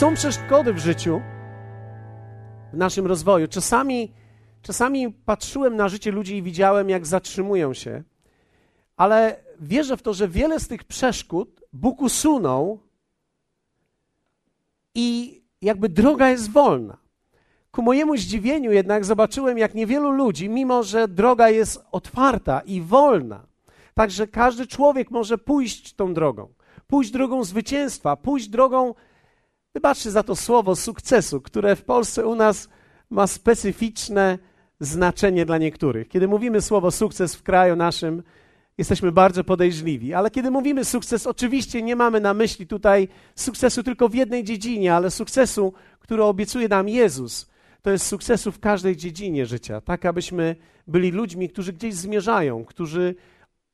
Są przeszkody w życiu, w naszym rozwoju. Czasami, czasami patrzyłem na życie ludzi i widziałem, jak zatrzymują się, ale wierzę w to, że wiele z tych przeszkód Bóg usunął i jakby droga jest wolna. Ku mojemu zdziwieniu jednak zobaczyłem, jak niewielu ludzi, mimo że droga jest otwarta i wolna, także każdy człowiek może pójść tą drogą, pójść drogą zwycięstwa, pójść drogą, wybaczcie za to słowo, sukcesu, które w Polsce u nas ma specyficzne znaczenie dla niektórych. Kiedy mówimy słowo sukces w kraju naszym, jesteśmy bardzo podejrzliwi. Ale kiedy mówimy sukces, oczywiście nie mamy na myśli tutaj sukcesu tylko w jednej dziedzinie, ale sukcesu, który obiecuje nam Jezus. To jest sukcesu w każdej dziedzinie życia, tak abyśmy byli ludźmi, którzy gdzieś zmierzają, którzy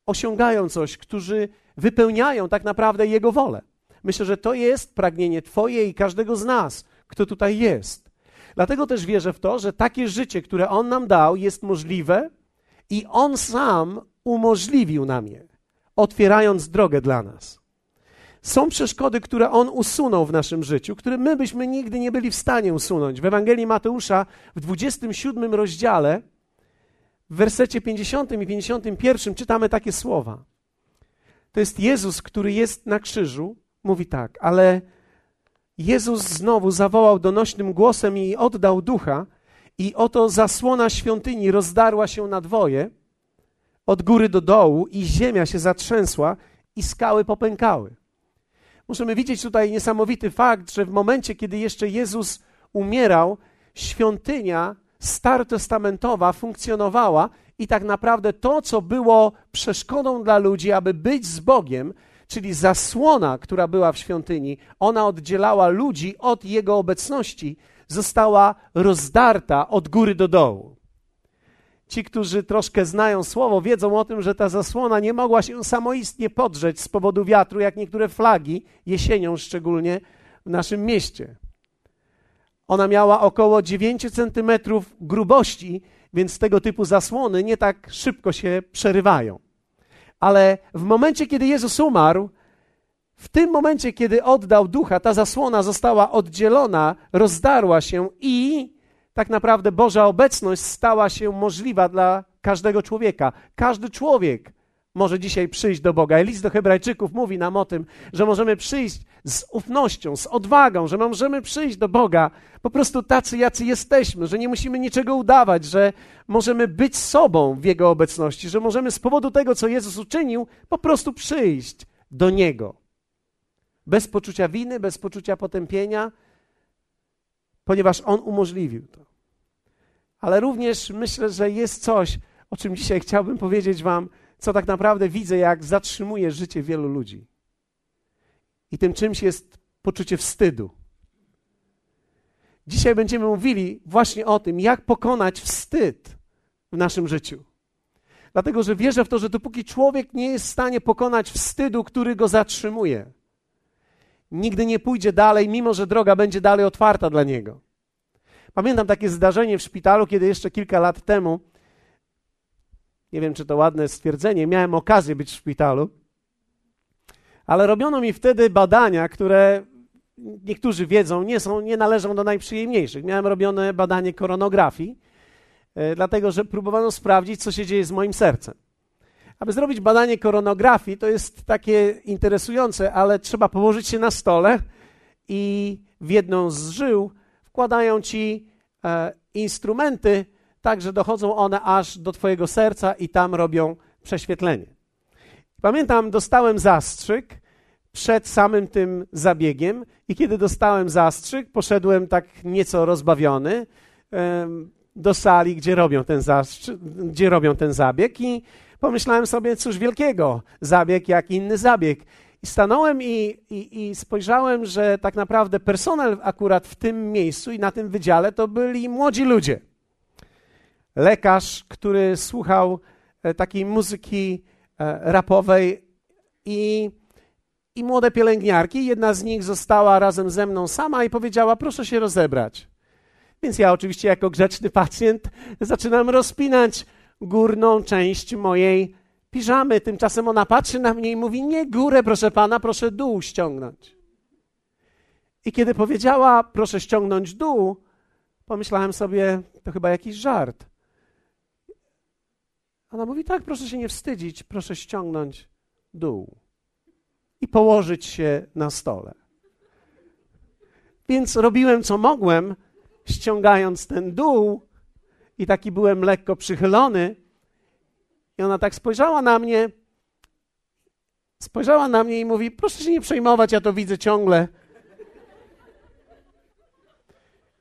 osiągają coś, którzy wypełniają tak naprawdę Jego wolę. Myślę, że to jest pragnienie Twoje i każdego z nas, kto tutaj jest. Dlatego też wierzę w to, że takie życie, które On nam dał, jest możliwe i On sam umożliwił nam je, otwierając drogę dla nas. Są przeszkody, które On usunął w naszym życiu, które my byśmy nigdy nie byli w stanie usunąć. W Ewangelii Mateusza w 27 rozdziale, w wersecie 50 i 51 czytamy takie słowa. To jest Jezus, który jest na krzyżu, mówi tak, ale Jezus znowu zawołał donośnym głosem i oddał ducha, i oto zasłona świątyni rozdarła się na dwoje, od góry do dołu, i ziemia się zatrzęsła, i skały popękały. Możemy widzieć tutaj niesamowity fakt, że w momencie, kiedy jeszcze Jezus umierał, świątynia starotestamentowa funkcjonowała i tak naprawdę to, co było przeszkodą dla ludzi, aby być z Bogiem, czyli zasłona, która była w świątyni, ona oddzielała ludzi od Jego obecności, została rozdarta od góry do dołu. Ci, którzy troszkę znają słowo, wiedzą o tym, że ta zasłona nie mogła się samoistnie podrzeć z powodu wiatru, jak niektóre flagi, jesienią szczególnie w naszym mieście. Ona miała około 9 centymetrów grubości, więc tego typu zasłony nie tak szybko się przerywają. Ale w momencie, kiedy Jezus umarł, w tym momencie, kiedy oddał ducha, ta zasłona została oddzielona, rozdarła się i tak naprawdę Boża obecność stała się możliwa dla każdego człowieka. Każdy człowiek może dzisiaj przyjść do Boga. I list do Hebrajczyków mówi nam o tym, że możemy przyjść z ufnością, z odwagą, że możemy przyjść do Boga po prostu tacy, jacy jesteśmy, że nie musimy niczego udawać, że możemy być sobą w Jego obecności, że możemy z powodu tego, co Jezus uczynił, po prostu przyjść do Niego. Bez poczucia winy, bez poczucia potępienia, ponieważ On umożliwił to. Ale również myślę, że jest coś, o czym dzisiaj chciałbym powiedzieć Wam, co tak naprawdę widzę, jak zatrzymuje życie wielu ludzi. I tym czymś jest poczucie wstydu. Dzisiaj będziemy mówili właśnie o tym, jak pokonać wstyd w naszym życiu. Dlatego, że wierzę w to, że dopóki człowiek nie jest w stanie pokonać wstydu, który go zatrzymuje, nigdy nie pójdzie dalej, mimo że droga będzie dalej otwarta dla niego. Pamiętam takie zdarzenie w szpitalu, kiedy jeszcze kilka lat temu, nie wiem czy to ładne stwierdzenie, miałem okazję być w szpitalu, ale robiono mi wtedy badania, które niektórzy wiedzą, nie, są, nie należą do najprzyjemniejszych. Miałem robione badanie koronografii, e, dlatego że próbowano sprawdzić, co się dzieje z moim sercem. Aby zrobić badanie koronografii, to jest takie interesujące, ale trzeba położyć się na stole i w jedną z żył wkładają ci e, instrumenty, tak że dochodzą one aż do Twojego serca i tam robią prześwietlenie. Pamiętam, dostałem zastrzyk przed samym tym zabiegiem, i kiedy dostałem zastrzyk, poszedłem tak nieco rozbawiony do sali, gdzie robią ten, zastrzyk, gdzie robią ten zabieg, i pomyślałem sobie, cóż wielkiego, zabieg jak inny zabieg. I stanąłem i, i, i, spojrzałem, że tak naprawdę personel akurat w tym miejscu i na tym wydziale to byli młodzi ludzie. Lekarz, który słuchał e, takiej muzyki e, rapowej i, i młode pielęgniarki. Jedna z nich została razem ze mną sama i powiedziała: Proszę się rozebrać. Więc ja, oczywiście, jako grzeczny pacjent, zaczynam rozpinać górną część mojej piżamy. Tymczasem ona patrzy na mnie i mówi: Nie górę, proszę pana, proszę dół ściągnąć. I kiedy powiedziała, proszę ściągnąć dół, pomyślałem sobie, to chyba jakiś żart. Ona mówi, tak, proszę się nie wstydzić, proszę ściągnąć dół i położyć się na stole. Więc robiłem co mogłem, ściągając ten dół, i taki byłem lekko przychylony. I ona tak spojrzała na mnie, spojrzała na mnie i mówi: Proszę się nie przejmować, ja to widzę ciągle.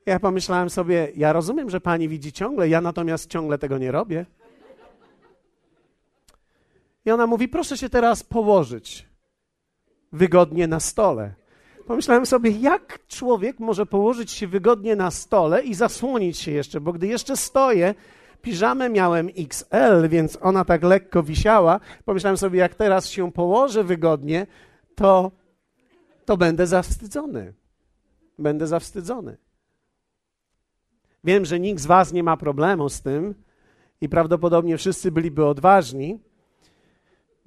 Ja pomyślałem sobie: Ja rozumiem, że pani widzi ciągle, ja natomiast ciągle tego nie robię. I ona mówi: Proszę się teraz położyć wygodnie na stole. Pomyślałem sobie, jak człowiek może położyć się wygodnie na stole i zasłonić się jeszcze, bo gdy jeszcze stoję, piżamę miałem XL, więc ona tak lekko wisiała. Pomyślałem sobie, jak teraz się położę wygodnie, to, to będę zawstydzony. Będę zawstydzony. Wiem, że nikt z Was nie ma problemu z tym i prawdopodobnie wszyscy byliby odważni,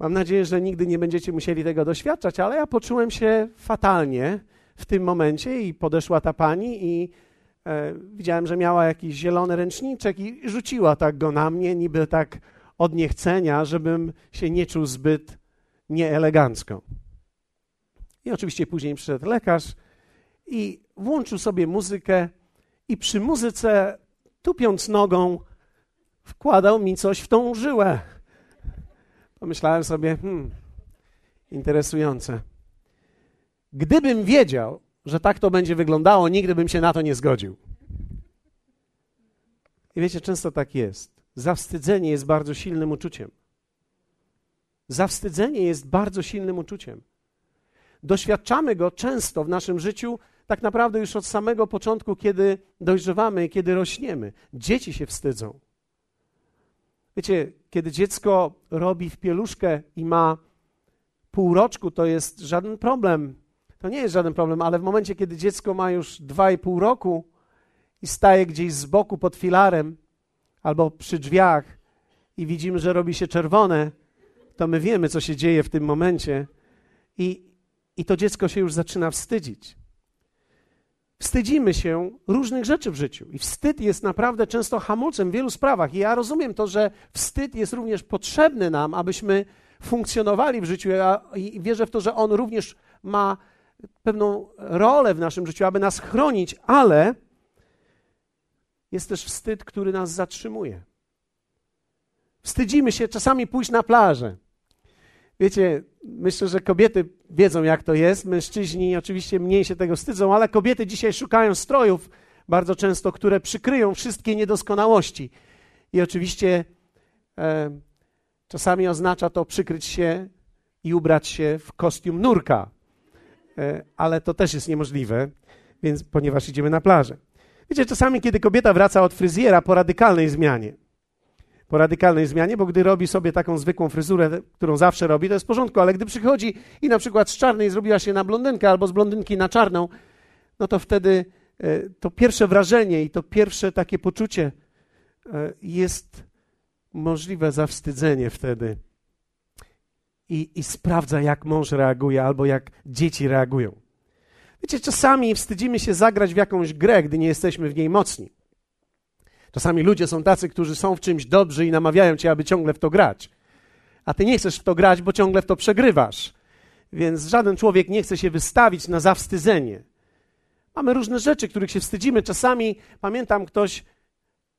Mam nadzieję, że nigdy nie będziecie musieli tego doświadczać, ale ja poczułem się fatalnie w tym momencie i podeszła ta pani i e, widziałem, że miała jakiś zielony ręczniczek i rzuciła tak go na mnie, niby tak od niechcenia, żebym się nie czuł zbyt nieelegancko. I oczywiście później przyszedł lekarz i włączył sobie muzykę i przy muzyce, tupiąc nogą, wkładał mi coś w tą żyłę. Pomyślałem sobie, hmm, interesujące. Gdybym wiedział, że tak to będzie wyglądało, nigdy bym się na to nie zgodził. I wiecie, często tak jest. Zawstydzenie jest bardzo silnym uczuciem. Zawstydzenie jest bardzo silnym uczuciem. Doświadczamy go często w naszym życiu, tak naprawdę już od samego początku, kiedy dojrzewamy, kiedy rośniemy. Dzieci się wstydzą. Wiecie, kiedy dziecko robi w pieluszkę i ma półroczku, to jest żaden problem. To nie jest żaden problem, ale w momencie, kiedy dziecko ma już dwa i pół roku i staje gdzieś z boku pod filarem albo przy drzwiach i widzimy, że robi się czerwone, to my wiemy, co się dzieje w tym momencie i, i to dziecko się już zaczyna wstydzić. Wstydzimy się różnych rzeczy w życiu i wstyd jest naprawdę często hamulcem w wielu sprawach. I ja rozumiem to, że wstyd jest również potrzebny nam, abyśmy funkcjonowali w życiu ja, i wierzę w to, że on również ma pewną rolę w naszym życiu, aby nas chronić, ale jest też wstyd, który nas zatrzymuje. Wstydzimy się czasami pójść na plażę. Wiecie, myślę, że kobiety wiedzą, jak to jest. Mężczyźni oczywiście mniej się tego wstydzą, ale kobiety dzisiaj szukają strojów bardzo często, które przykryją wszystkie niedoskonałości. I oczywiście e, czasami oznacza to przykryć się i ubrać się w kostium nurka. E, ale to też jest niemożliwe, więc ponieważ idziemy na plażę. Wiecie, czasami, kiedy kobieta wraca od fryzjera po radykalnej zmianie, po radykalnej zmianie, bo gdy robi sobie taką zwykłą fryzurę, którą zawsze robi, to jest w porządku, ale gdy przychodzi i na przykład z czarnej zrobiła się na blondynkę albo z blondynki na czarną, no to wtedy e, to pierwsze wrażenie i to pierwsze takie poczucie e, jest możliwe zawstydzenie wtedy. I, I sprawdza, jak mąż reaguje albo jak dzieci reagują. Wiecie, czasami wstydzimy się zagrać w jakąś grę, gdy nie jesteśmy w niej mocni. Czasami ludzie są tacy, którzy są w czymś dobrzy i namawiają cię, aby ciągle w to grać. A ty nie chcesz w to grać, bo ciągle w to przegrywasz. Więc żaden człowiek nie chce się wystawić na zawstydzenie. Mamy różne rzeczy, których się wstydzimy. Czasami pamiętam, ktoś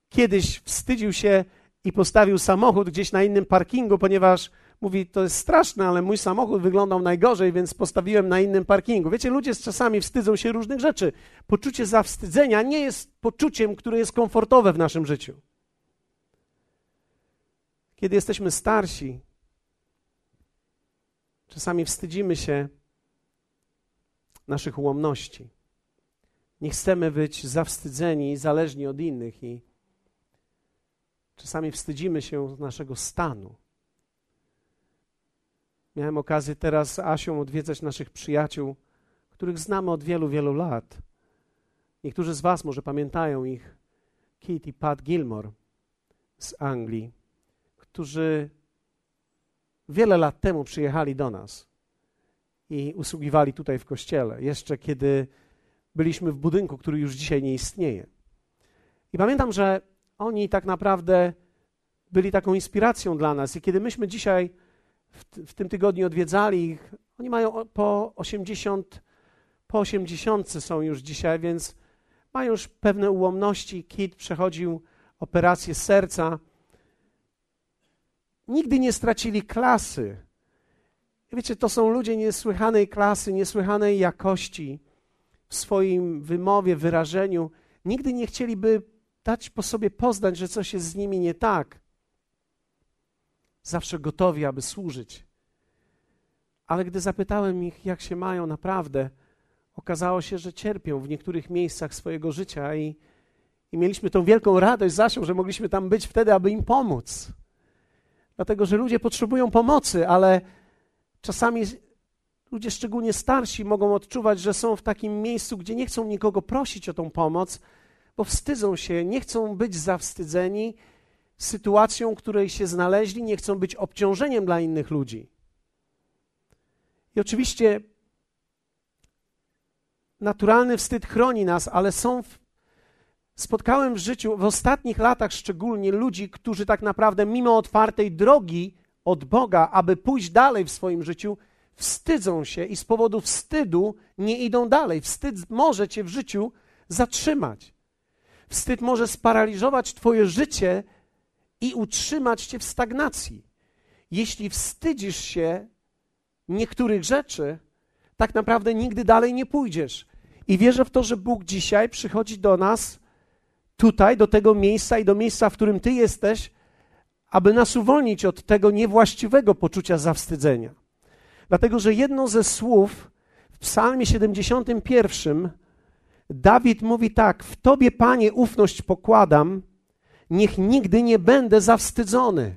kiedyś wstydził się i postawił samochód gdzieś na innym parkingu, ponieważ Mówi, to jest straszne, ale mój samochód wyglądał najgorzej, więc postawiłem na innym parkingu. Wiecie, ludzie czasami wstydzą się różnych rzeczy. Poczucie zawstydzenia nie jest poczuciem, które jest komfortowe w naszym życiu. Kiedy jesteśmy starsi, czasami wstydzimy się naszych ułomności. Nie chcemy być zawstydzeni i zależni od innych i czasami wstydzimy się naszego stanu. Miałem okazję teraz z Asią odwiedzać naszych przyjaciół, których znamy od wielu, wielu lat. Niektórzy z Was może pamiętają ich, Kit i Pat Gilmore z Anglii, którzy wiele lat temu przyjechali do nas i usługiwali tutaj w kościele. Jeszcze kiedy byliśmy w budynku, który już dzisiaj nie istnieje. I pamiętam, że oni tak naprawdę byli taką inspiracją dla nas. I kiedy myśmy dzisiaj w, w tym tygodniu odwiedzali ich, oni mają po 80, po 80 są już dzisiaj, więc mają już pewne ułomności. Kit przechodził operację serca. Nigdy nie stracili klasy. Wiecie, to są ludzie niesłychanej klasy, niesłychanej jakości w swoim wymowie, wyrażeniu. Nigdy nie chcieliby dać po sobie poznać, że coś jest z nimi nie tak. Zawsze gotowi, aby służyć. Ale gdy zapytałem ich, jak się mają naprawdę, okazało się, że cierpią w niektórych miejscach swojego życia i, i mieliśmy tą wielką radość Zasią, że mogliśmy tam być wtedy, aby im pomóc. Dlatego, że ludzie potrzebują pomocy, ale czasami ludzie, szczególnie starsi, mogą odczuwać, że są w takim miejscu, gdzie nie chcą nikogo prosić o tą pomoc, bo wstydzą się, nie chcą być zawstydzeni sytuacją, w której się znaleźli, nie chcą być obciążeniem dla innych ludzi. I oczywiście naturalny wstyd chroni nas, ale są. W... Spotkałem w życiu, w ostatnich latach szczególnie, ludzi, którzy tak naprawdę, mimo otwartej drogi od Boga, aby pójść dalej w swoim życiu, wstydzą się i z powodu wstydu nie idą dalej. Wstyd może cię w życiu zatrzymać. Wstyd może sparaliżować Twoje życie i utrzymać Cię w stagnacji. Jeśli wstydzisz się niektórych rzeczy, tak naprawdę nigdy dalej nie pójdziesz. I wierzę w to, że Bóg dzisiaj przychodzi do nas, tutaj, do tego miejsca i do miejsca, w którym Ty jesteś, aby nas uwolnić od tego niewłaściwego poczucia zawstydzenia. Dlatego, że jedno ze słów w Psalmie 71 Dawid mówi tak: W Tobie, Panie, ufność pokładam, niech nigdy nie będę zawstydzony.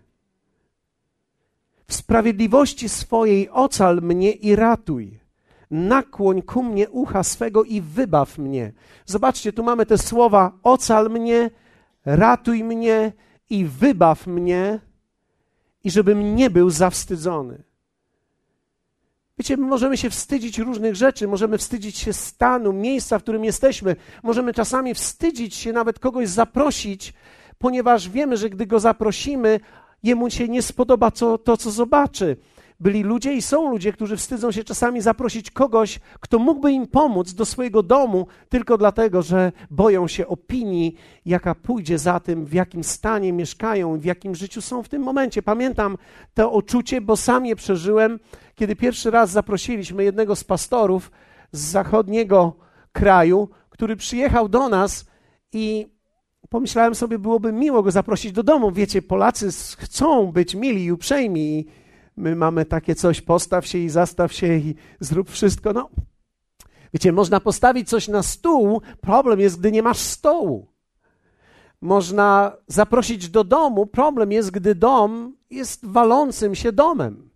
W sprawiedliwości swojej ocal mnie i ratuj. Nakłoń ku mnie ucha swego i wybaw mnie. Zobaczcie, tu mamy te słowa: ocal mnie, ratuj mnie i wybaw mnie, i żebym nie był zawstydzony. Wiecie, my możemy się wstydzić różnych rzeczy, możemy wstydzić się stanu, miejsca, w którym jesteśmy, możemy czasami wstydzić się nawet kogoś zaprosić, ponieważ wiemy, że gdy go zaprosimy, jemu się nie spodoba to, to co zobaczy byli ludzie i są ludzie, którzy wstydzą się czasami zaprosić kogoś, kto mógłby im pomóc do swojego domu, tylko dlatego, że boją się opinii, jaka pójdzie za tym, w jakim stanie mieszkają, w jakim życiu są w tym momencie. Pamiętam to uczucie, bo sam je przeżyłem, kiedy pierwszy raz zaprosiliśmy jednego z pastorów z zachodniego kraju, który przyjechał do nas i pomyślałem sobie, byłoby miło go zaprosić do domu. Wiecie, Polacy chcą być mili i uprzejmi my mamy takie coś, postaw się i zastaw się i zrób wszystko. No, wiecie, można postawić coś na stół, problem jest, gdy nie masz stołu. Można zaprosić do domu, problem jest, gdy dom jest walącym się domem.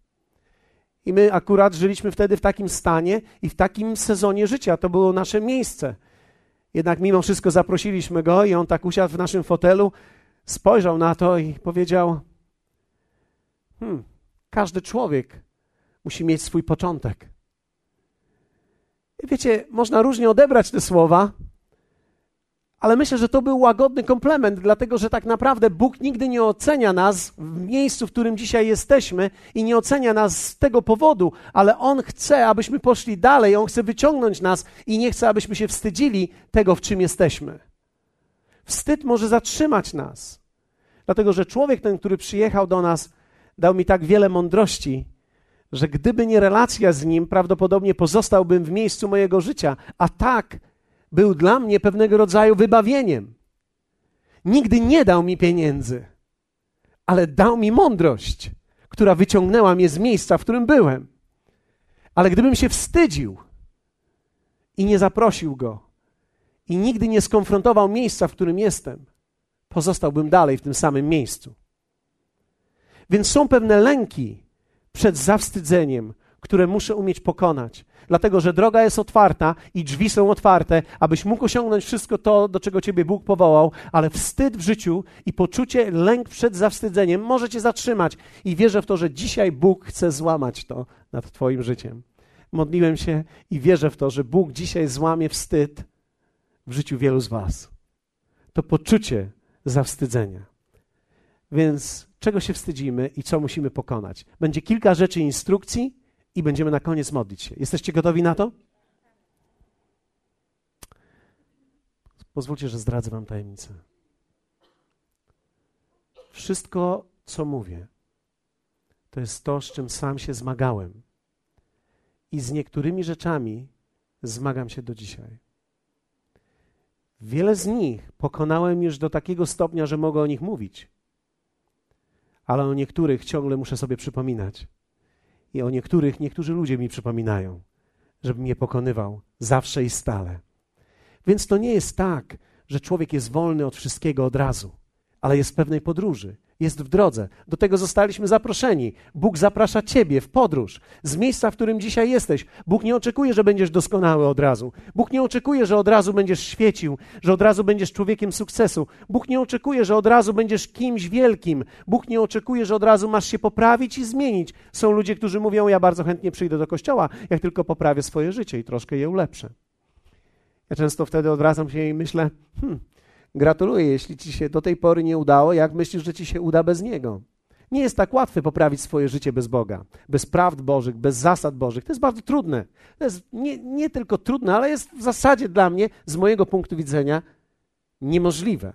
I my akurat żyliśmy wtedy w takim stanie i w takim sezonie życia. To było nasze miejsce. Jednak mimo wszystko zaprosiliśmy go i on tak usiadł w naszym fotelu, spojrzał na to i powiedział: Hmm, każdy człowiek musi mieć swój początek. I wiecie, można różnie odebrać te słowa, ale myślę, że to był łagodny komplement, dlatego że tak naprawdę Bóg nigdy nie ocenia nas w miejscu, w którym dzisiaj jesteśmy i nie ocenia nas z tego powodu, ale On chce, abyśmy poszli dalej, On chce wyciągnąć nas i nie chce, abyśmy się wstydzili tego, w czym jesteśmy. Wstyd może zatrzymać nas, dlatego że człowiek ten, który przyjechał do nas, dał mi tak wiele mądrości, że gdyby nie relacja z Nim, prawdopodobnie pozostałbym w miejscu mojego życia, a tak był dla mnie pewnego rodzaju wybawieniem. Nigdy nie dał mi pieniędzy, ale dał mi mądrość, która wyciągnęła mnie z miejsca, w którym byłem. Ale gdybym się wstydził i nie zaprosił go, i nigdy nie skonfrontował miejsca, w którym jestem, pozostałbym dalej w tym samym miejscu. Więc są pewne lęki przed zawstydzeniem, które muszę umieć pokonać. Dlatego, że droga jest otwarta i drzwi są otwarte, abyś mógł osiągnąć wszystko to, do czego Ciebie Bóg powołał, ale wstyd w życiu i poczucie, lęk przed zawstydzeniem może Cię zatrzymać. I wierzę w to, że dzisiaj Bóg chce złamać to nad Twoim życiem. modliłem się i wierzę w to, że Bóg dzisiaj złamie wstyd w życiu wielu z Was. To poczucie zawstydzenia. Więc czego się wstydzimy i co musimy pokonać? Będzie kilka rzeczy instrukcji i będziemy na koniec modlić się. Jesteście gotowi na to? Pozwólcie, że zdradzę Wam tajemnicę. Wszystko, co mówię, to jest to, z czym sam się zmagałem. I z niektórymi rzeczami zmagam się do dzisiaj. Wiele z nich pokonałem już do takiego stopnia, że mogę o nich mówić. Ale o niektórych ciągle muszę sobie przypominać. I o niektórych niektórzy ludzie mi przypominają, żebym je pokonywał zawsze i stale. Więc to nie jest tak, że człowiek jest wolny od wszystkiego od razu, ale jest w pewnej podróży jest w drodze. Do tego zostaliśmy zaproszeni. Bóg zaprasza Ciebie w podróż z miejsca, w którym dzisiaj jesteś. Bóg nie oczekuje, że będziesz doskonały od razu. Bóg nie oczekuje, że od razu będziesz świecił, że od razu będziesz człowiekiem sukcesu. Bóg nie oczekuje, że od razu będziesz kimś wielkim. Bóg nie oczekuje, że od razu masz się poprawić i zmienić. Są ludzie, którzy mówią: Ja bardzo chętnie przyjdę do kościoła, jak tylko poprawię swoje życie i troszkę je ulepszę. Ja często wtedy odwracam się i myślę: hmm, Gratuluję, jeśli ci się do tej pory nie udało, jak myślisz, że ci się uda bez Niego? Nie jest tak łatwe poprawić swoje życie bez Boga, bez prawd Bożych, bez zasad Bożych. To jest bardzo trudne. To jest nie, nie tylko trudne, ale jest w zasadzie dla mnie, z mojego punktu widzenia, niemożliwe.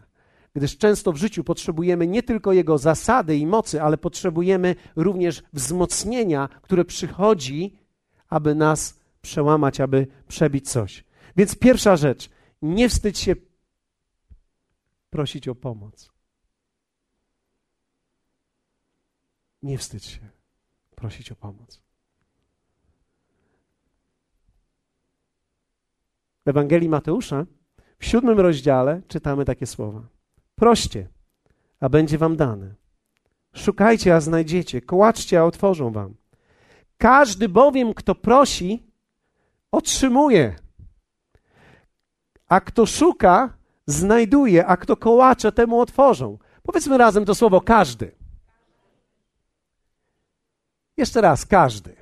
Gdyż często w życiu potrzebujemy nie tylko Jego zasady i mocy, ale potrzebujemy również wzmocnienia, które przychodzi, aby nas przełamać, aby przebić coś. Więc pierwsza rzecz, nie wstydź się prosić o pomoc. Nie wstydź się prosić o pomoc. W Ewangelii Mateusza w siódmym rozdziale czytamy takie słowa: Proście, a będzie wam dane. Szukajcie, a znajdziecie. Kołaczcie, a otworzą wam. Każdy bowiem, kto prosi, otrzymuje. A kto szuka, znajduje, a kto kołacze, temu otworzą. Powiedzmy razem to słowo każdy. Jeszcze raz, każdy.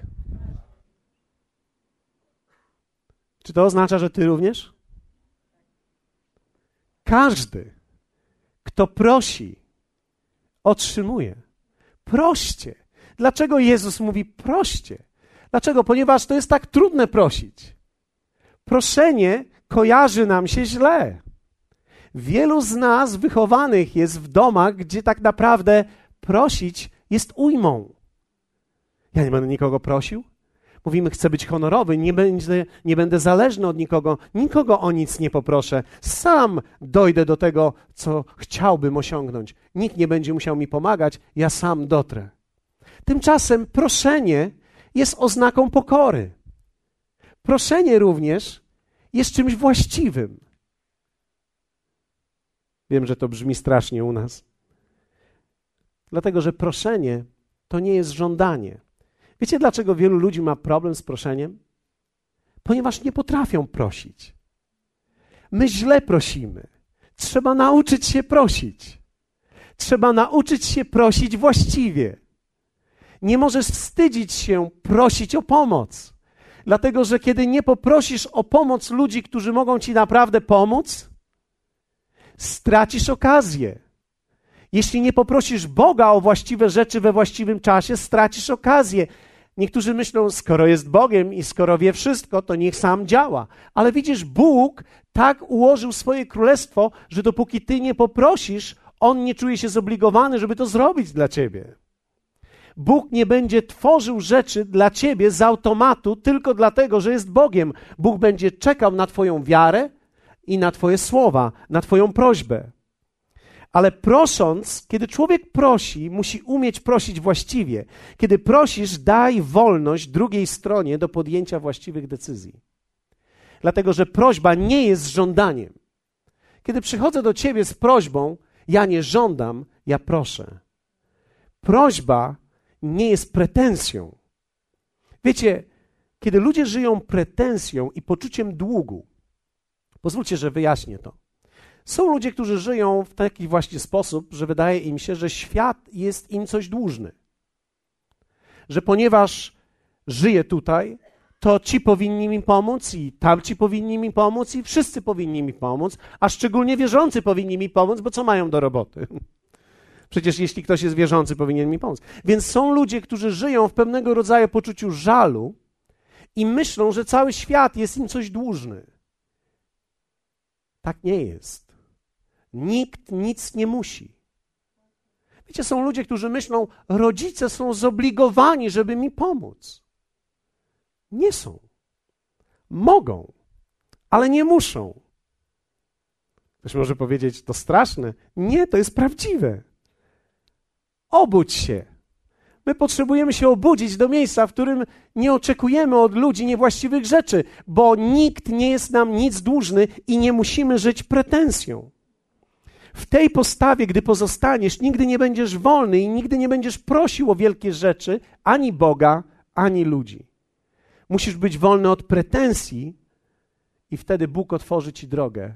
Czy to oznacza, że ty również? Każdy, kto prosi, otrzymuje. Proście. Dlaczego Jezus mówi proście? Dlaczego? Ponieważ to jest tak trudne prosić. Proszenie kojarzy nam się źle. Wielu z nas wychowanych jest w domach, gdzie tak naprawdę prosić jest ujmą. Ja nie będę nikogo prosił. Mówimy, chcę być honorowy, nie będę, nie będę zależny od nikogo, nikogo o nic nie poproszę. Sam dojdę do tego, co chciałbym osiągnąć. Nikt nie będzie musiał mi pomagać, ja sam dotrę. Tymczasem proszenie jest oznaką pokory. Proszenie również jest czymś właściwym. Wiem, że to brzmi strasznie u nas. Dlatego, że proszenie to nie jest żądanie. Wiecie, dlaczego wielu ludzi ma problem z proszeniem? Ponieważ nie potrafią prosić. My źle prosimy. Trzeba nauczyć się prosić. Trzeba nauczyć się prosić właściwie. Nie możesz wstydzić się prosić o pomoc. Dlatego, że kiedy nie poprosisz o pomoc ludzi, którzy mogą ci naprawdę pomóc, stracisz okazję. Jeśli nie poprosisz Boga o właściwe rzeczy we właściwym czasie, stracisz okazję. Niektórzy myślą, skoro jest Bogiem i skoro wie wszystko, to niech sam działa. Ale widzisz, Bóg tak ułożył swoje królestwo, że dopóki ty nie poprosisz, on nie czuje się zobligowany, żeby to zrobić dla ciebie. Bóg nie będzie tworzył rzeczy dla ciebie z automatu tylko dlatego, że jest Bogiem. Bóg będzie czekał na Twoją wiarę, i na Twoje słowa, na Twoją prośbę. Ale prosząc, kiedy człowiek prosi, musi umieć prosić właściwie. Kiedy prosisz, daj wolność drugiej stronie do podjęcia właściwych decyzji. Dlatego, że prośba nie jest żądaniem. Kiedy przychodzę do ciebie z prośbą, ja nie żądam, ja proszę. Prośba nie jest pretensją. Wiecie, kiedy ludzie żyją pretensją i poczuciem długu, Pozwólcie, że wyjaśnię to. Są ludzie, którzy żyją w taki właśnie sposób, że wydaje im się, że świat jest im coś dłużny. Że ponieważ żyje tutaj, to ci powinni mi pomóc, i tamci powinni mi pomóc, i wszyscy powinni mi pomóc, a szczególnie wierzący powinni mi pomóc, bo co mają do roboty? Przecież jeśli ktoś jest wierzący, powinien mi pomóc. Więc są ludzie, którzy żyją w pewnego rodzaju poczuciu żalu i myślą, że cały świat jest im coś dłużny. Tak nie jest. Nikt nic nie musi. Wiecie, są ludzie, którzy myślą, rodzice są zobligowani, żeby mi pomóc. Nie są. Mogą, ale nie muszą. Ktoś może powiedzieć, to straszne. Nie, to jest prawdziwe. Obudź się. My potrzebujemy się obudzić do miejsca, w którym nie oczekujemy od ludzi niewłaściwych rzeczy, bo nikt nie jest nam nic dłużny i nie musimy żyć pretensją. W tej postawie, gdy pozostaniesz, nigdy nie będziesz wolny i nigdy nie będziesz prosił o wielkie rzeczy ani Boga, ani ludzi. Musisz być wolny od pretensji, i wtedy Bóg otworzy ci drogę,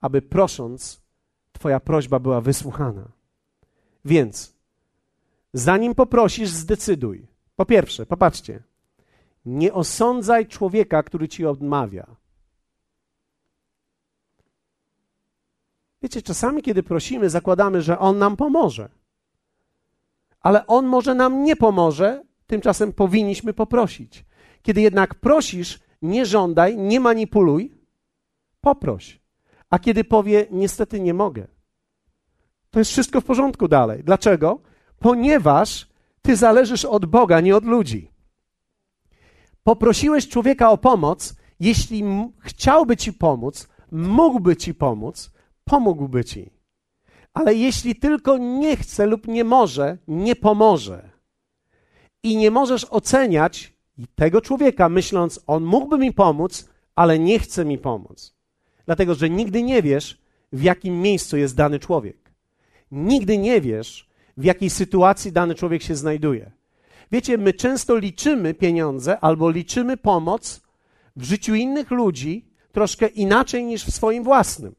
aby prosząc, Twoja prośba była wysłuchana. Więc, zanim poprosisz, zdecyduj. Po pierwsze, popatrzcie, nie osądzaj człowieka, który ci odmawia. Wiecie, czasami, kiedy prosimy, zakładamy, że On nam pomoże. Ale On może nam nie pomoże, tymczasem powinniśmy poprosić. Kiedy jednak prosisz, nie żądaj, nie manipuluj, poproś. A kiedy powie, niestety nie mogę, to jest wszystko w porządku dalej. Dlaczego? Ponieważ ty zależysz od Boga, nie od ludzi. Poprosiłeś człowieka o pomoc, jeśli chciałby ci pomóc, mógłby ci pomóc, pomógłby ci. Ale jeśli tylko nie chce lub nie może, nie pomoże. I nie możesz oceniać tego człowieka, myśląc, on mógłby mi pomóc, ale nie chce mi pomóc. Dlatego, że nigdy nie wiesz, w jakim miejscu jest dany człowiek. Nigdy nie wiesz, w jakiej sytuacji dany człowiek się znajduje. Wiecie, my często liczymy pieniądze albo liczymy pomoc w życiu innych ludzi troszkę inaczej niż w swoim własnym.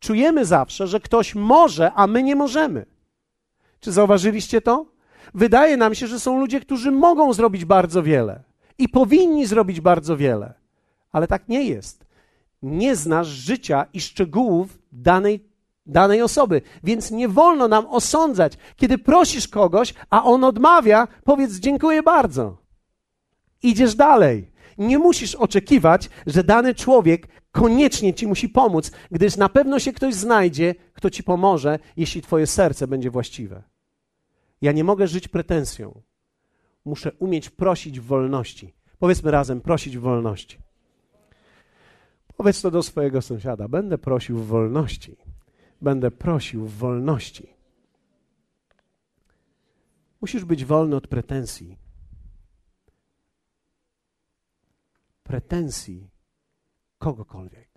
Czujemy zawsze, że ktoś może, a my nie możemy. Czy zauważyliście to? Wydaje nam się, że są ludzie, którzy mogą zrobić bardzo wiele i powinni zrobić bardzo wiele, ale tak nie jest. Nie znasz życia i szczegółów danej, danej osoby, więc nie wolno nam osądzać. Kiedy prosisz kogoś, a on odmawia, powiedz dziękuję bardzo. Idziesz dalej. Nie musisz oczekiwać, że dany człowiek koniecznie ci musi pomóc, gdyż na pewno się ktoś znajdzie, kto ci pomoże, jeśli twoje serce będzie właściwe. Ja nie mogę żyć pretensją. Muszę umieć prosić w wolności. Powiedzmy razem, prosić w wolności. Powiedz to do swojego sąsiada. Będę prosił w wolności. Będę prosił w wolności. Musisz być wolny od pretensji. Pretensji kogokolwiek.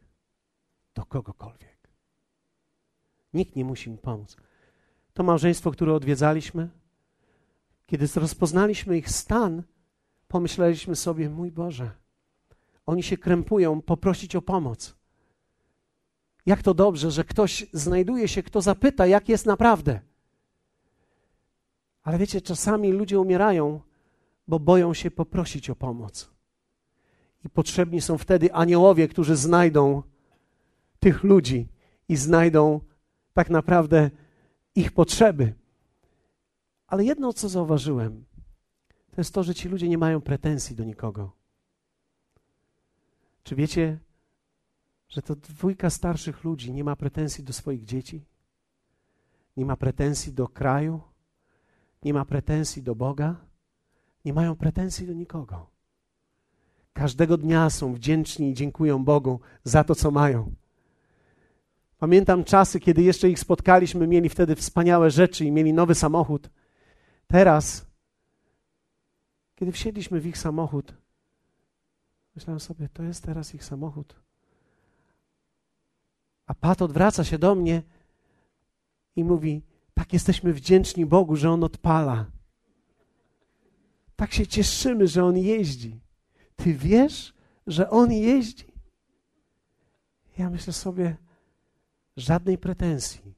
Do kogokolwiek. Nikt nie musi mi pomóc. To małżeństwo, które odwiedzaliśmy, kiedy rozpoznaliśmy ich stan, pomyśleliśmy sobie, mój Boże, oni się krępują poprosić o pomoc. Jak to dobrze, że ktoś znajduje się, kto zapyta, jak jest naprawdę. Ale wiecie, czasami ludzie umierają, bo boją się poprosić o pomoc. I potrzebni są wtedy aniołowie, którzy znajdą tych ludzi i znajdą tak naprawdę ich potrzeby. Ale jedno, co zauważyłem, to jest to, że ci ludzie nie mają pretensji do nikogo. Czy wiecie, że to dwójka starszych ludzi nie ma pretensji do swoich dzieci? Nie ma pretensji do kraju? Nie ma pretensji do Boga? Nie mają pretensji do nikogo. Każdego dnia są wdzięczni i dziękują Bogu za to, co mają. Pamiętam czasy, kiedy jeszcze ich spotkaliśmy, mieli wtedy wspaniałe rzeczy i mieli nowy samochód. Teraz, kiedy wsiedliśmy w ich samochód, myślałem sobie, to jest teraz ich samochód. A Pat odwraca się do mnie i mówi: Tak jesteśmy wdzięczni Bogu, że On odpala. Tak się cieszymy, że On jeździ. Ty wiesz, że On jeździ? Ja myślę sobie, żadnej pretensji,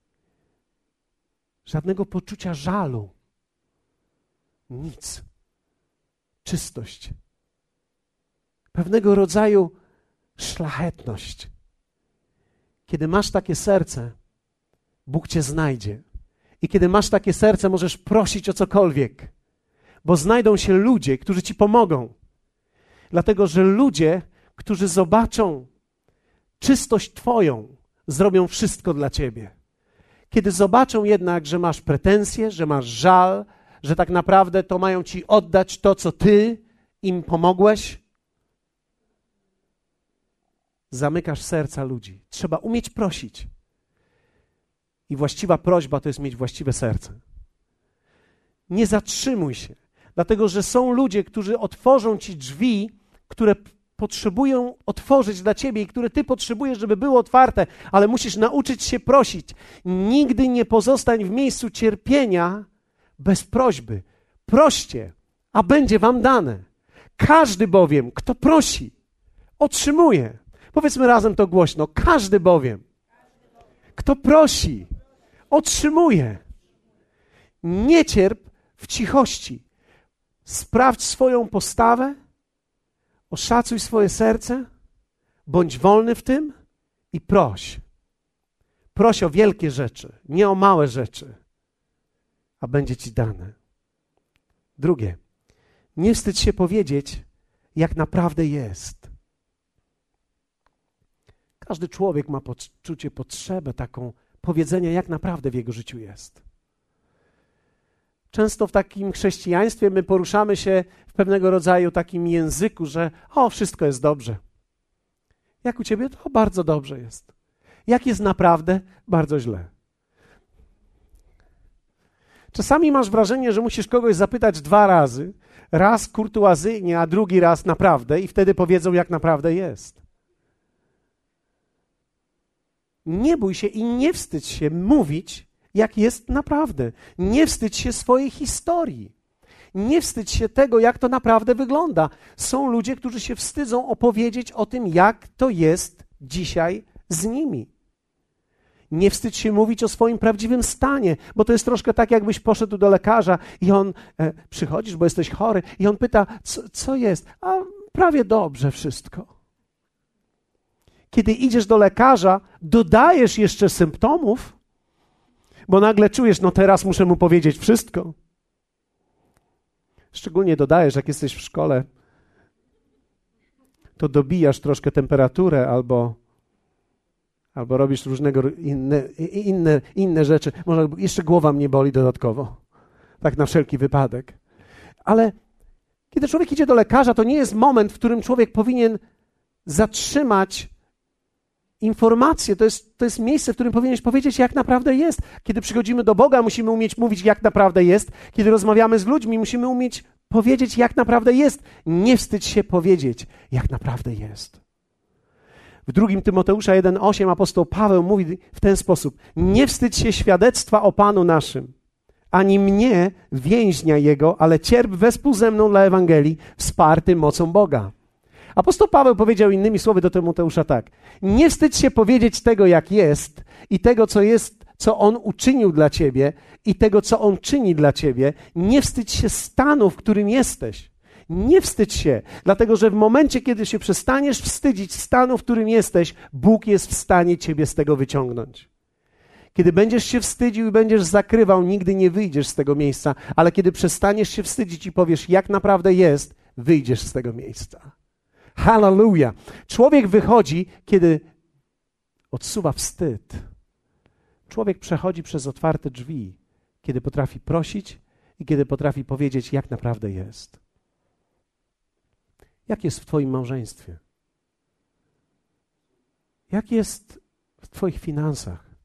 żadnego poczucia żalu. Nic. Czystość. pewnego rodzaju szlachetność. Kiedy masz takie serce, Bóg cię znajdzie. I kiedy masz takie serce, możesz prosić o cokolwiek, bo znajdą się ludzie, którzy ci pomogą. Dlatego, że ludzie, którzy zobaczą czystość Twoją, zrobią wszystko dla Ciebie. Kiedy zobaczą jednak, że masz pretensje, że masz żal, że tak naprawdę to mają Ci oddać to, co Ty im pomogłeś, zamykasz serca ludzi. Trzeba umieć prosić. I właściwa prośba to jest mieć właściwe serce. Nie zatrzymuj się, dlatego że są ludzie, którzy otworzą ci drzwi, które potrzebują otworzyć dla ciebie i które ty potrzebujesz, żeby były otwarte, ale musisz nauczyć się prosić. Nigdy nie pozostań w miejscu cierpienia bez prośby. Proście, a będzie wam dane. Każdy bowiem, kto prosi, otrzymuje. Powiedzmy razem to głośno. Każdy bowiem, kto prosi, otrzymuje. Nie cierp w cichości. Sprawdź swoją postawę, oszacuj swoje serce, bądź wolny w tym i proś. Proś o wielkie rzeczy, nie o małe rzeczy, a będzie ci dane. Drugie, nie wstydź się powiedzieć, jak naprawdę jest. Każdy człowiek ma poczucie, potrzebę taką powiedzenia, jak naprawdę w jego życiu jest. Często w takim chrześcijaństwie my poruszamy się w pewnego rodzaju takim języku, że o, wszystko jest dobrze. Jak u ciebie? To bardzo dobrze jest. Jak jest naprawdę? Bardzo źle. Czasami masz wrażenie, że musisz kogoś zapytać dwa razy, raz kurtuazyjnie, a drugi raz naprawdę, i wtedy powiedzą, jak naprawdę jest. Nie bój się i nie wstydź się mówić, jak jest naprawdę. Nie wstydź się swojej historii. Nie wstydź się tego, jak to naprawdę wygląda. Są ludzie, którzy się wstydzą opowiedzieć o tym, jak to jest dzisiaj z nimi. Nie wstydź się mówić o swoim prawdziwym stanie, bo to jest troszkę tak, jakbyś poszedł do lekarza i on e, przychodzisz, bo jesteś chory, i on pyta, co, co jest? A prawie dobrze wszystko. Kiedy idziesz do lekarza, dodajesz jeszcze symptomów, bo nagle czujesz, no teraz muszę mu powiedzieć wszystko. Szczególnie dodajesz, jak jesteś w szkole, to dobijasz troszkę temperaturę albo, albo robisz różnego inne, inne, inne rzeczy. Może jeszcze głowa mnie boli dodatkowo. Tak na wszelki wypadek. Ale kiedy człowiek idzie do lekarza, to nie jest moment, w którym człowiek powinien zatrzymać informacje, to jest, to jest miejsce, w którym powinieneś powiedzieć, jak naprawdę jest. Kiedy przychodzimy do Boga, musimy umieć mówić, jak naprawdę jest. Kiedy rozmawiamy z ludźmi, musimy umieć powiedzieć, jak naprawdę jest. Nie wstydź się powiedzieć, jak naprawdę jest. W drugim Tymoteusza 1,8 apostoł Paweł mówi w ten sposób: Nie wstydź się świadectwa o Panu naszym, ani mnie, więźnia Jego, ale cierp wespół ze mną dla Ewangelii, wsparty mocą Boga. Apostoł Paweł powiedział innymi słowy do Tymoteusza tak: Nie wstydź się powiedzieć tego, jak jest i tego, co jest, co on uczynił dla ciebie i tego, co on czyni dla ciebie. Nie wstydź się stanu, w którym jesteś. Nie wstydź się, dlatego że w momencie, kiedy się przestaniesz wstydzić stanu, w którym jesteś, Bóg jest w stanie ciebie z tego wyciągnąć. Kiedy będziesz się wstydził i będziesz zakrywał, nigdy nie wyjdziesz z tego miejsca, ale kiedy przestaniesz się wstydzić i powiesz, jak naprawdę jest, wyjdziesz z tego miejsca. Hallelujah. Człowiek wychodzi, kiedy odsuwa wstyd. Człowiek przechodzi przez otwarte drzwi, kiedy potrafi prosić i kiedy potrafi powiedzieć, jak naprawdę jest. Jak jest w Twoim małżeństwie? Jak jest w Twoich finansach?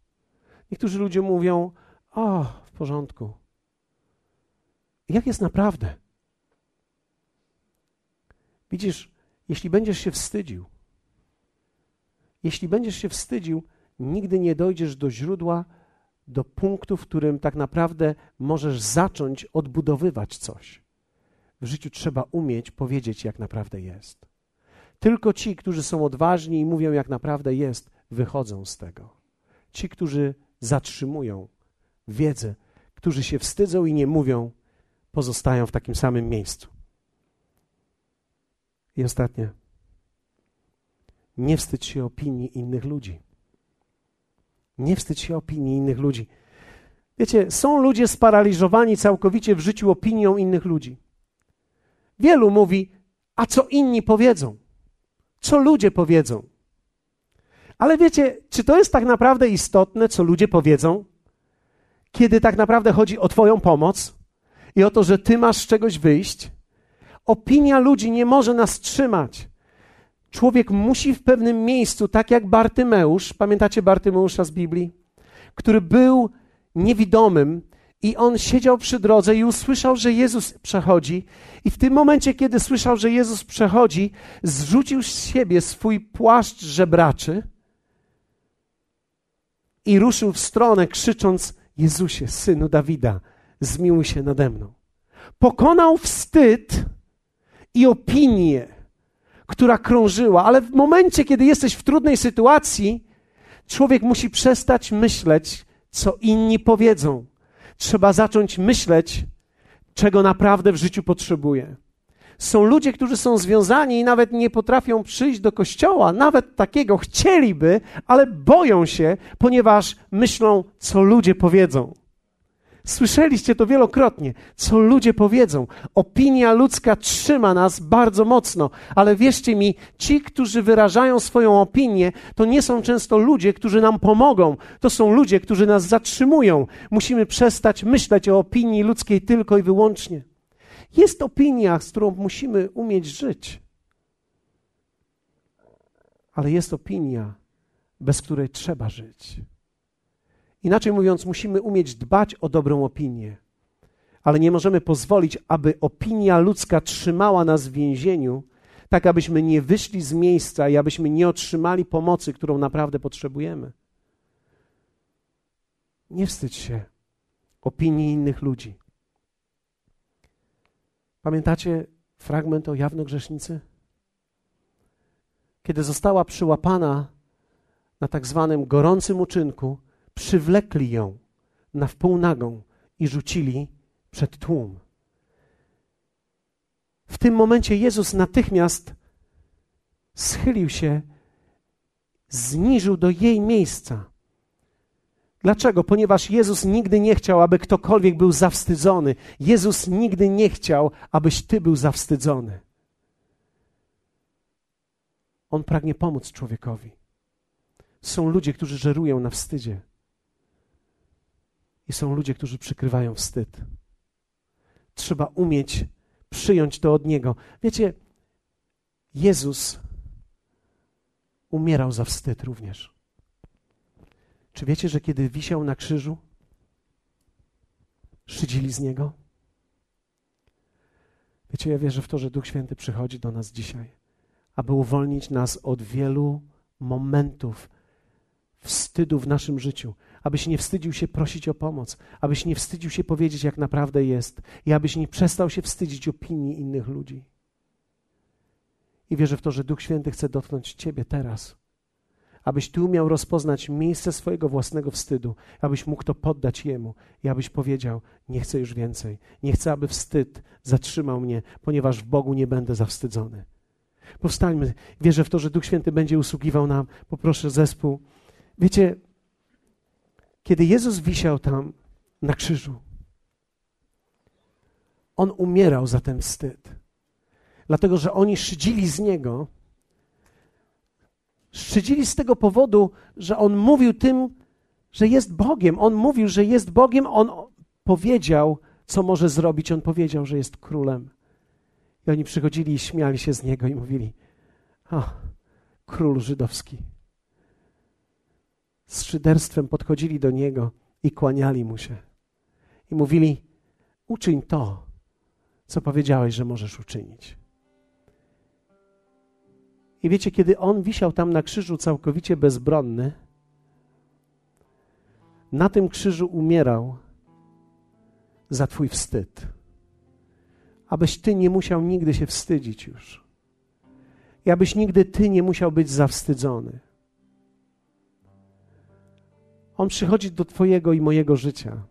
Niektórzy ludzie mówią: O, w porządku. Jak jest naprawdę? Widzisz, jeśli będziesz się wstydził, jeśli będziesz się wstydził, nigdy nie dojdziesz do źródła, do punktu, w którym tak naprawdę możesz zacząć odbudowywać coś. W życiu trzeba umieć powiedzieć, jak naprawdę jest. Tylko ci, którzy są odważni i mówią, jak naprawdę jest, wychodzą z tego. Ci, którzy zatrzymują wiedzę, którzy się wstydzą i nie mówią, pozostają w takim samym miejscu. I ostatnie. Nie wstydź się opinii innych ludzi. Nie wstydź się opinii innych ludzi. Wiecie, są ludzie sparaliżowani całkowicie w życiu opinią innych ludzi. Wielu mówi, a co inni powiedzą? Co ludzie powiedzą? Ale wiecie, czy to jest tak naprawdę istotne, co ludzie powiedzą? Kiedy tak naprawdę chodzi o Twoją pomoc i o to, że Ty masz z czegoś wyjść? Opinia ludzi nie może nas trzymać. Człowiek musi w pewnym miejscu, tak jak Bartymeusz, pamiętacie Bartymeusza z Biblii, który był niewidomym i on siedział przy drodze i usłyszał, że Jezus przechodzi. I w tym momencie, kiedy słyszał, że Jezus przechodzi, zrzucił z siebie swój płaszcz żebraczy i ruszył w stronę, krzycząc: Jezusie, synu Dawida, zmiłuj się nade mną. Pokonał wstyd i opinię, która krążyła, ale w momencie, kiedy jesteś w trudnej sytuacji, człowiek musi przestać myśleć, co inni powiedzą. Trzeba zacząć myśleć, czego naprawdę w życiu potrzebuje. Są ludzie, którzy są związani i nawet nie potrafią przyjść do kościoła, nawet takiego chcieliby, ale boją się, ponieważ myślą, co ludzie powiedzą. Słyszeliście to wielokrotnie, co ludzie powiedzą. Opinia ludzka trzyma nas bardzo mocno, ale wierzcie mi, ci, którzy wyrażają swoją opinię, to nie są często ludzie, którzy nam pomogą. To są ludzie, którzy nas zatrzymują. Musimy przestać myśleć o opinii ludzkiej tylko i wyłącznie. Jest opinia, z którą musimy umieć żyć. Ale jest opinia, bez której trzeba żyć. Inaczej mówiąc, musimy umieć dbać o dobrą opinię, ale nie możemy pozwolić, aby opinia ludzka trzymała nas w więzieniu, tak abyśmy nie wyszli z miejsca i abyśmy nie otrzymali pomocy, którą naprawdę potrzebujemy. Nie wstydź się opinii innych ludzi. Pamiętacie fragment o jawnogrzesznicy? Kiedy została przyłapana na tak zwanym gorącym uczynku, przywlekli ją na wpół nagą i rzucili przed tłum. W tym momencie Jezus natychmiast schylił się, zniżył do jej miejsca. Dlaczego? Ponieważ Jezus nigdy nie chciał, aby ktokolwiek był zawstydzony. Jezus nigdy nie chciał, abyś ty był zawstydzony. On pragnie pomóc człowiekowi. Są ludzie, którzy żerują na wstydzie. I są ludzie, którzy przykrywają wstyd. Trzeba umieć przyjąć to od Niego. Wiecie, Jezus umierał za wstyd również. Czy wiecie, że kiedy wisiał na krzyżu, szydzili z Niego? Wiecie, ja wierzę w to, że Duch Święty przychodzi do nas dzisiaj, aby uwolnić nas od wielu momentów wstydu w naszym życiu, abyś nie wstydził się prosić o pomoc, abyś nie wstydził się powiedzieć, jak naprawdę jest, i abyś nie przestał się wstydzić opinii innych ludzi. I wierzę w to, że Duch Święty chce dotknąć Ciebie teraz, abyś Ty umiał rozpoznać miejsce swojego własnego wstydu, abyś mógł to poddać Jemu i abyś powiedział: Nie chcę już więcej, nie chcę, aby wstyd zatrzymał mnie, ponieważ w Bogu nie będę zawstydzony. Powstańmy. Wierzę w to, że Duch Święty będzie usługiwał nam. Poproszę zespół. Wiecie, kiedy Jezus wisiał tam na krzyżu, on umierał za ten wstyd. Dlatego, że oni szydzili z niego. Szydzili z tego powodu, że on mówił tym, że jest Bogiem. On mówił, że jest Bogiem. On powiedział, co może zrobić. On powiedział, że jest królem. I oni przychodzili i śmiali się z niego i mówili: O, król żydowski z szyderstwem podchodzili do niego i kłaniali mu się. I mówili: Uczyń to, co powiedziałeś, że możesz uczynić. I wiecie, kiedy on wisiał tam na krzyżu całkowicie bezbronny, na tym krzyżu umierał za Twój wstyd. Abyś Ty nie musiał nigdy się wstydzić już. I abyś nigdy Ty nie musiał być zawstydzony. On przychodzi do Twojego i mojego życia.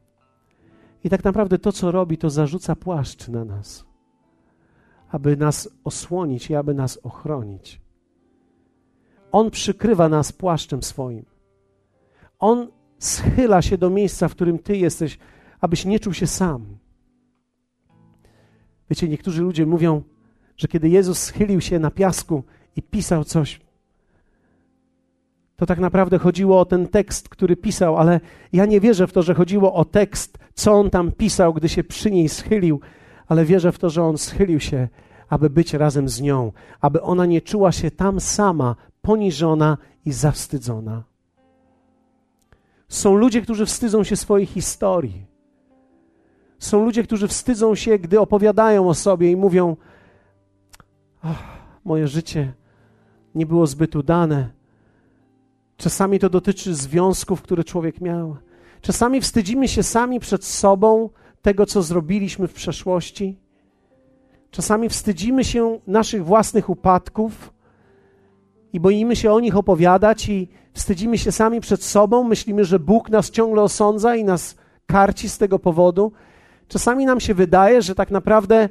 I tak naprawdę to, co robi, to zarzuca płaszcz na nas, aby nas osłonić i aby nas ochronić. On przykrywa nas płaszczem swoim. On schyla się do miejsca, w którym ty jesteś, abyś nie czuł się sam. Wiecie, niektórzy ludzie mówią, że kiedy Jezus schylił się na piasku i pisał coś, to tak naprawdę chodziło o ten tekst, który pisał, ale ja nie wierzę w to, że chodziło o tekst, co on tam pisał, gdy się przy niej schylił, ale wierzę w to, że on schylił się, aby być razem z nią, aby ona nie czuła się tam sama, poniżona i zawstydzona. Są ludzie, którzy wstydzą się swojej historii. Są ludzie, którzy wstydzą się, gdy opowiadają o sobie i mówią: Moje życie nie było zbyt udane. Czasami to dotyczy związków, które człowiek miał. Czasami wstydzimy się sami przed sobą tego, co zrobiliśmy w przeszłości. Czasami wstydzimy się naszych własnych upadków i boimy się o nich opowiadać, i wstydzimy się sami przed sobą. Myślimy, że Bóg nas ciągle osądza i nas karci z tego powodu. Czasami nam się wydaje, że tak naprawdę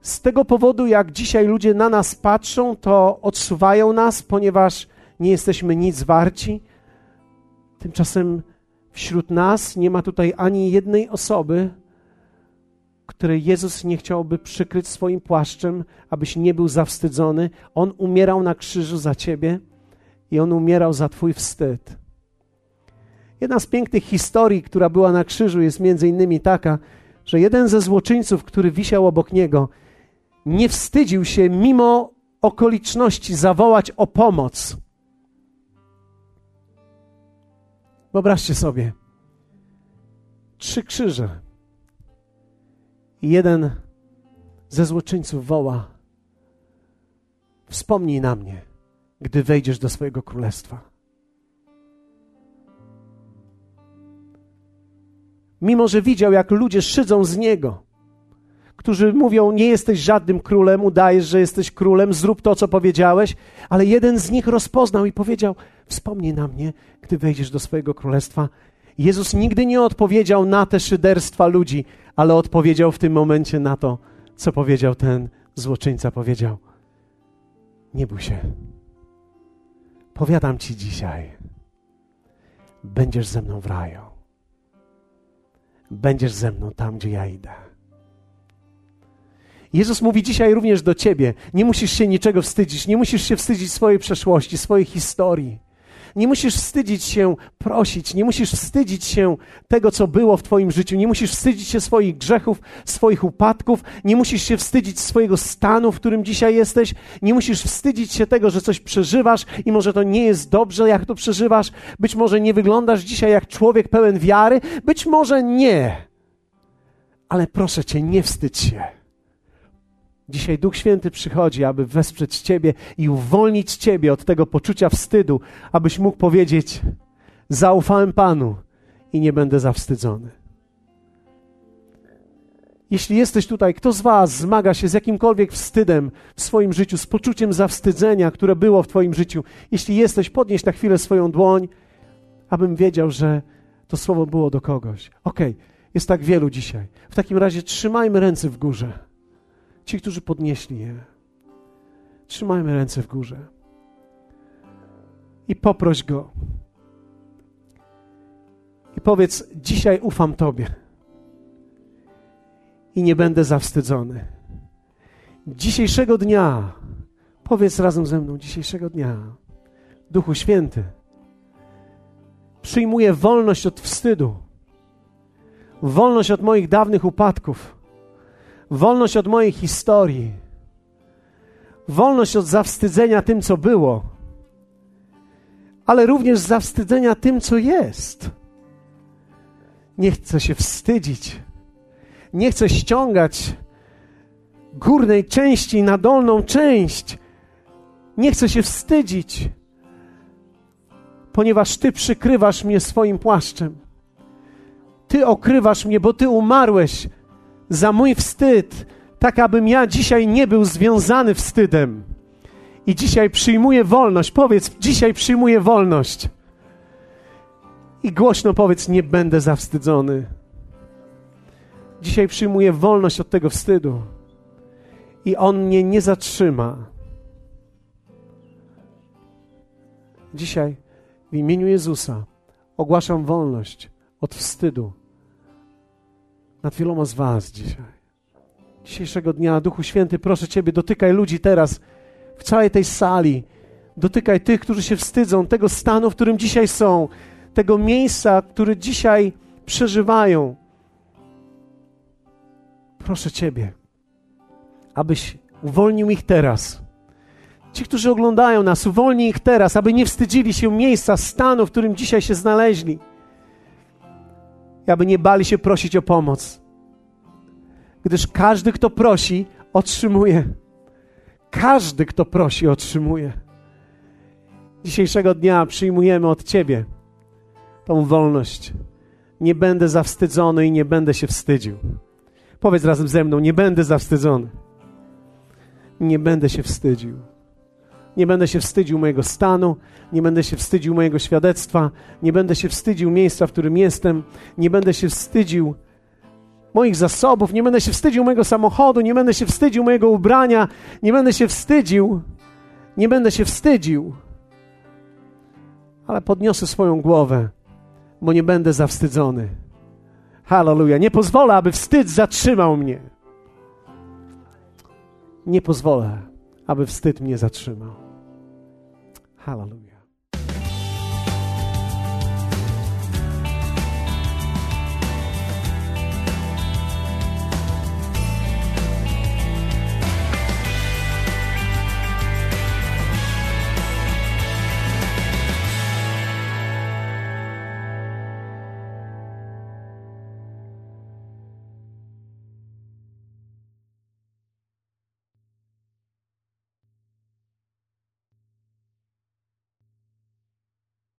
z tego powodu, jak dzisiaj ludzie na nas patrzą, to odsuwają nas, ponieważ nie jesteśmy nic warci. Tymczasem wśród nas nie ma tutaj ani jednej osoby, której Jezus nie chciałby przykryć swoim płaszczem, abyś nie był zawstydzony. On umierał na krzyżu za ciebie i on umierał za twój wstyd. Jedna z pięknych historii, która była na krzyżu, jest między innymi taka, że jeden ze złoczyńców, który wisiał obok niego, nie wstydził się mimo okoliczności zawołać o pomoc. Wyobraźcie sobie, trzy krzyże. I jeden ze złoczyńców woła: Wspomnij na mnie, gdy wejdziesz do swojego królestwa. Mimo, że widział, jak ludzie szydzą z niego, którzy mówią: Nie jesteś żadnym królem, udajesz, że jesteś królem, zrób to, co powiedziałeś, ale jeden z nich rozpoznał i powiedział: Wspomnij na mnie, gdy wejdziesz do swojego królestwa. Jezus nigdy nie odpowiedział na te szyderstwa ludzi, ale odpowiedział w tym momencie na to, co powiedział ten złoczyńca. Powiedział: Nie bój się. Powiadam ci dzisiaj, będziesz ze mną w raju. Będziesz ze mną tam, gdzie ja idę. Jezus mówi dzisiaj również do ciebie: nie musisz się niczego wstydzić, nie musisz się wstydzić swojej przeszłości, swojej historii. Nie musisz wstydzić się prosić, nie musisz wstydzić się tego, co było w Twoim życiu, nie musisz wstydzić się swoich grzechów, swoich upadków, nie musisz się wstydzić swojego stanu, w którym dzisiaj jesteś, nie musisz wstydzić się tego, że coś przeżywasz i może to nie jest dobrze, jak to przeżywasz. Być może nie wyglądasz dzisiaj jak człowiek pełen wiary, być może nie. Ale proszę Cię, nie wstydź się. Dzisiaj Duch Święty przychodzi, aby wesprzeć Ciebie i uwolnić Ciebie od tego poczucia wstydu, abyś mógł powiedzieć: Zaufałem Panu i nie będę zawstydzony. Jeśli jesteś tutaj, kto z Was zmaga się z jakimkolwiek wstydem w swoim życiu, z poczuciem zawstydzenia, które było w Twoim życiu, jeśli jesteś, podnieś na chwilę swoją dłoń, abym wiedział, że to słowo było do kogoś. Okej, okay, jest tak wielu dzisiaj. W takim razie trzymajmy ręce w górze. Ci, którzy podnieśli je, trzymajmy ręce w górze i poproś Go. I powiedz: Dzisiaj ufam Tobie i nie będę zawstydzony. Dzisiejszego dnia, powiedz razem ze mną: Dzisiejszego dnia, Duchu Święty, przyjmuję wolność od wstydu, wolność od moich dawnych upadków wolność od mojej historii, wolność od zawstydzenia tym, co było, ale również zawstydzenia tym, co jest. Nie chcę się wstydzić, nie chcę ściągać górnej części na dolną część. Nie chcę się wstydzić, ponieważ Ty przykrywasz mnie swoim płaszczem. Ty okrywasz mnie, bo Ty umarłeś za mój wstyd, tak abym ja dzisiaj nie był związany wstydem. I dzisiaj przyjmuję wolność. Powiedz, dzisiaj przyjmuję wolność. I głośno powiedz, nie będę zawstydzony. Dzisiaj przyjmuję wolność od tego wstydu. I on mnie nie zatrzyma. Dzisiaj w imieniu Jezusa ogłaszam wolność od wstydu nad wieloma z Was dzisiaj. Dzisiejszego dnia, Duchu Święty, proszę Ciebie, dotykaj ludzi teraz w całej tej sali. Dotykaj tych, którzy się wstydzą tego stanu, w którym dzisiaj są, tego miejsca, które dzisiaj przeżywają. Proszę Ciebie, abyś uwolnił ich teraz. Ci, którzy oglądają nas, uwolnij ich teraz, aby nie wstydzili się miejsca, stanu, w którym dzisiaj się znaleźli. Aby nie bali się prosić o pomoc. Gdyż każdy, kto prosi, otrzymuje. Każdy, kto prosi, otrzymuje. Dzisiejszego dnia przyjmujemy od Ciebie tą wolność. Nie będę zawstydzony i nie będę się wstydził. Powiedz razem ze mną: Nie będę zawstydzony. Nie będę się wstydził. Nie będę się wstydził mojego stanu, nie będę się wstydził mojego świadectwa, nie będę się wstydził miejsca, w którym jestem, nie będę się wstydził moich zasobów, nie będę się wstydził mojego samochodu, nie będę się wstydził mojego ubrania, nie będę się wstydził, nie będę się wstydził, ale podniosę swoją głowę, bo nie będę zawstydzony. Hallelujah. Nie pozwolę, aby wstyd zatrzymał mnie. Nie pozwolę, aby wstyd mnie zatrzymał. Hallelujah.